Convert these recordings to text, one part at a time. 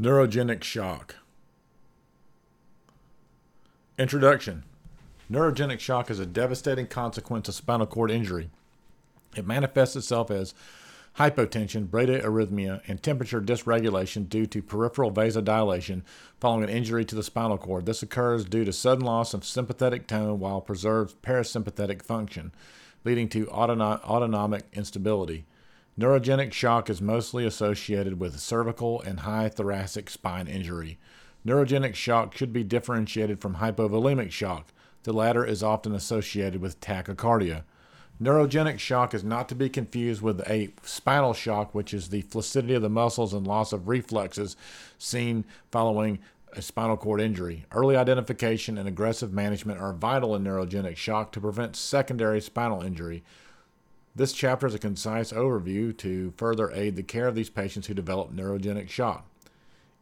Neurogenic shock. Introduction Neurogenic shock is a devastating consequence of spinal cord injury. It manifests itself as hypotension, bradyarrhythmia, and temperature dysregulation due to peripheral vasodilation following an injury to the spinal cord. This occurs due to sudden loss of sympathetic tone while preserves parasympathetic function, leading to autonomic instability. Neurogenic shock is mostly associated with cervical and high thoracic spine injury. Neurogenic shock should be differentiated from hypovolemic shock. The latter is often associated with tachycardia. Neurogenic shock is not to be confused with a spinal shock, which is the flaccidity of the muscles and loss of reflexes seen following a spinal cord injury. Early identification and aggressive management are vital in neurogenic shock to prevent secondary spinal injury. This chapter is a concise overview to further aid the care of these patients who develop neurogenic shock.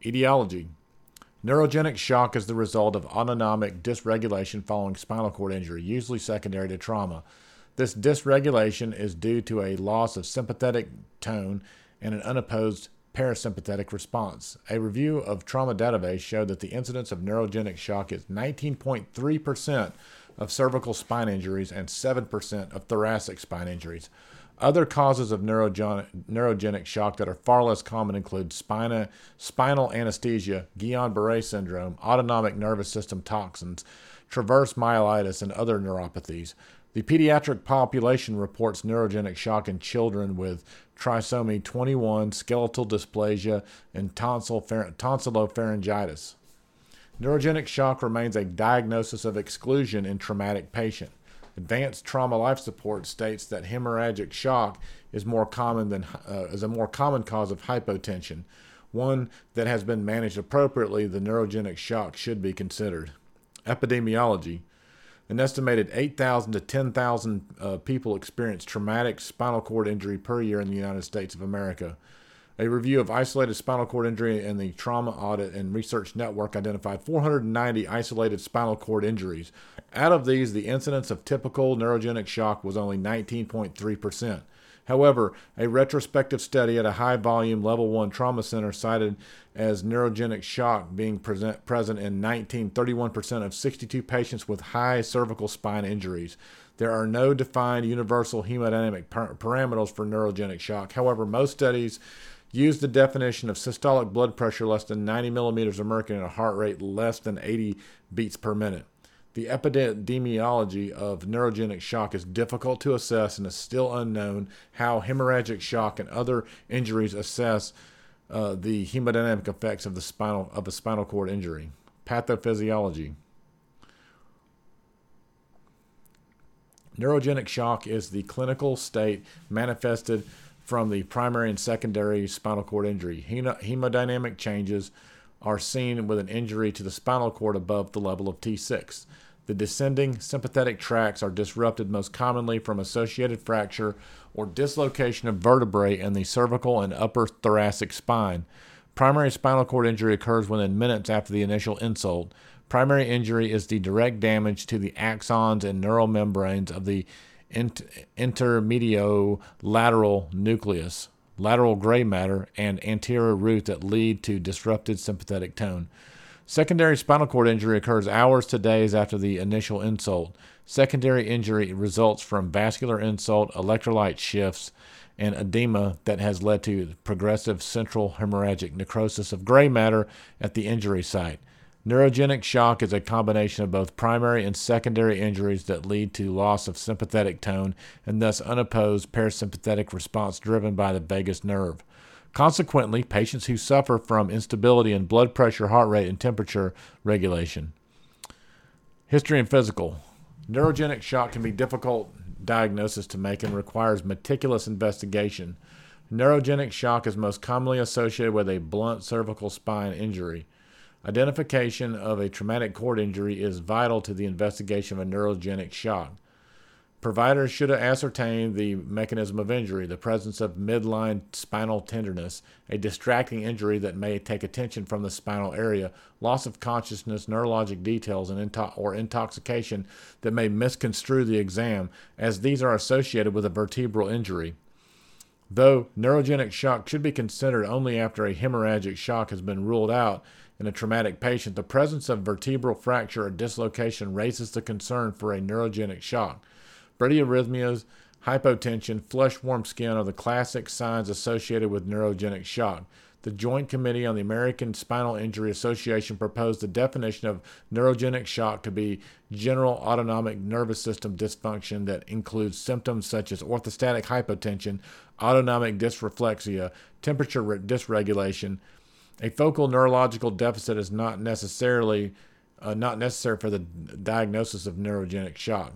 Etiology Neurogenic shock is the result of autonomic dysregulation following spinal cord injury, usually secondary to trauma. This dysregulation is due to a loss of sympathetic tone and an unopposed parasympathetic response. A review of trauma database showed that the incidence of neurogenic shock is 19.3% of cervical spine injuries and 7% of thoracic spine injuries. Other causes of neurogenic, neurogenic shock that are far less common include spina, spinal anesthesia, Guillain Barre syndrome, autonomic nervous system toxins, transverse myelitis, and other neuropathies. The pediatric population reports neurogenic shock in children with trisomy 21, skeletal dysplasia, and tonsil, tonsillopharyngitis. Neurogenic shock remains a diagnosis of exclusion in traumatic patient. Advanced trauma life support states that hemorrhagic shock is more common than uh, is a more common cause of hypotension. One that has been managed appropriately, the neurogenic shock should be considered. Epidemiology. An estimated 8,000 to 10,000 uh, people experience traumatic spinal cord injury per year in the United States of America. A review of isolated spinal cord injury in the Trauma Audit and Research Network identified 490 isolated spinal cord injuries. Out of these, the incidence of typical neurogenic shock was only 19.3%. However, a retrospective study at a high volume level 1 trauma center cited as neurogenic shock being present, present in 1931% of 62 patients with high cervical spine injuries. There are no defined universal hemodynamic par- parameters for neurogenic shock. However, most studies use the definition of systolic blood pressure less than 90 millimeters of mercury and a heart rate less than 80 beats per minute. The epidemiology of neurogenic shock is difficult to assess and is still unknown how hemorrhagic shock and other injuries assess uh, the hemodynamic effects of the spinal of a spinal cord injury. Pathophysiology. Neurogenic shock is the clinical state manifested from the primary and secondary spinal cord injury. Hemodynamic changes are seen with an injury to the spinal cord above the level of T6. The descending sympathetic tracts are disrupted most commonly from associated fracture or dislocation of vertebrae in the cervical and upper thoracic spine. Primary spinal cord injury occurs within minutes after the initial insult. Primary injury is the direct damage to the axons and neural membranes of the intermedio lateral nucleus, lateral gray matter, and anterior root that lead to disrupted sympathetic tone. Secondary spinal cord injury occurs hours to days after the initial insult. Secondary injury results from vascular insult, electrolyte shifts, and edema that has led to progressive central hemorrhagic necrosis of gray matter at the injury site. Neurogenic shock is a combination of both primary and secondary injuries that lead to loss of sympathetic tone and thus unopposed parasympathetic response driven by the vagus nerve. Consequently, patients who suffer from instability in blood pressure, heart rate, and temperature regulation. History and physical. Neurogenic shock can be difficult diagnosis to make and requires meticulous investigation. Neurogenic shock is most commonly associated with a blunt cervical spine injury. Identification of a traumatic cord injury is vital to the investigation of a neurogenic shock. Providers should ascertain the mechanism of injury, the presence of midline spinal tenderness, a distracting injury that may take attention from the spinal area, loss of consciousness, neurologic details, and into- or intoxication that may misconstrue the exam, as these are associated with a vertebral injury. Though neurogenic shock should be considered only after a hemorrhagic shock has been ruled out in a traumatic patient, the presence of vertebral fracture or dislocation raises the concern for a neurogenic shock. Bradyarrhythmias, hypotension, flush warm skin are the classic signs associated with neurogenic shock. The Joint Committee on the American Spinal Injury Association proposed the definition of neurogenic shock to be general autonomic nervous system dysfunction that includes symptoms such as orthostatic hypotension, autonomic dysreflexia, temperature dysregulation. A focal neurological deficit is not necessarily uh, not necessary for the diagnosis of neurogenic shock.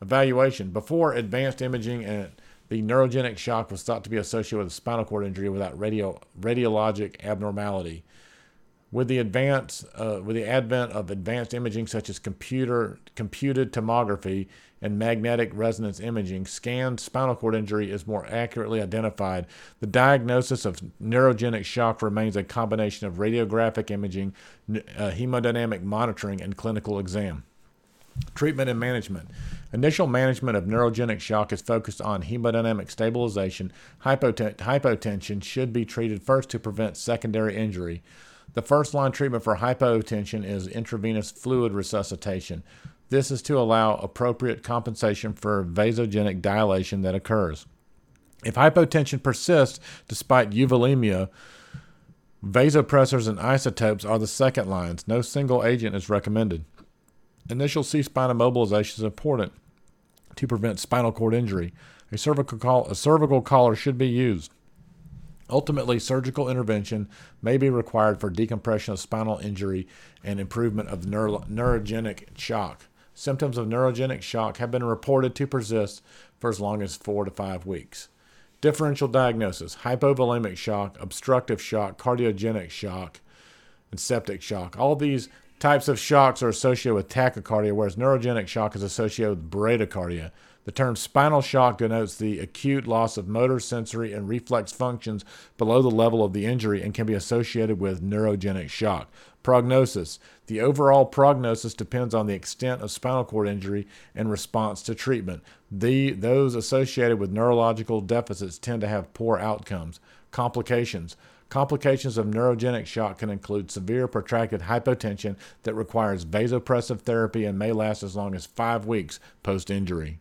Evaluation before advanced imaging and the neurogenic shock was thought to be associated with spinal cord injury without radio, radiologic abnormality. With the advance, uh, with the advent of advanced imaging such as computer computed tomography and magnetic resonance imaging, scanned spinal cord injury is more accurately identified. The diagnosis of neurogenic shock remains a combination of radiographic imaging, uh, hemodynamic monitoring, and clinical exam. Treatment and management. Initial management of neurogenic shock is focused on hemodynamic stabilization. Hypoten- hypotension should be treated first to prevent secondary injury. The first line treatment for hypotension is intravenous fluid resuscitation. This is to allow appropriate compensation for vasogenic dilation that occurs. If hypotension persists despite euvolemia, vasopressors and inotropes are the second lines. No single agent is recommended. Initial C spine immobilization is important to prevent spinal cord injury. A cervical, a cervical collar should be used. Ultimately, surgical intervention may be required for decompression of spinal injury and improvement of neuro- neurogenic shock. Symptoms of neurogenic shock have been reported to persist for as long as four to five weeks. Differential diagnosis hypovolemic shock, obstructive shock, cardiogenic shock, and septic shock. All these types of shocks are associated with tachycardia, whereas neurogenic shock is associated with bradycardia. The term spinal shock denotes the acute loss of motor, sensory, and reflex functions below the level of the injury and can be associated with neurogenic shock. Prognosis The overall prognosis depends on the extent of spinal cord injury and response to treatment. The, those associated with neurological deficits tend to have poor outcomes. Complications Complications of neurogenic shock can include severe protracted hypotension that requires vasopressive therapy and may last as long as five weeks post injury.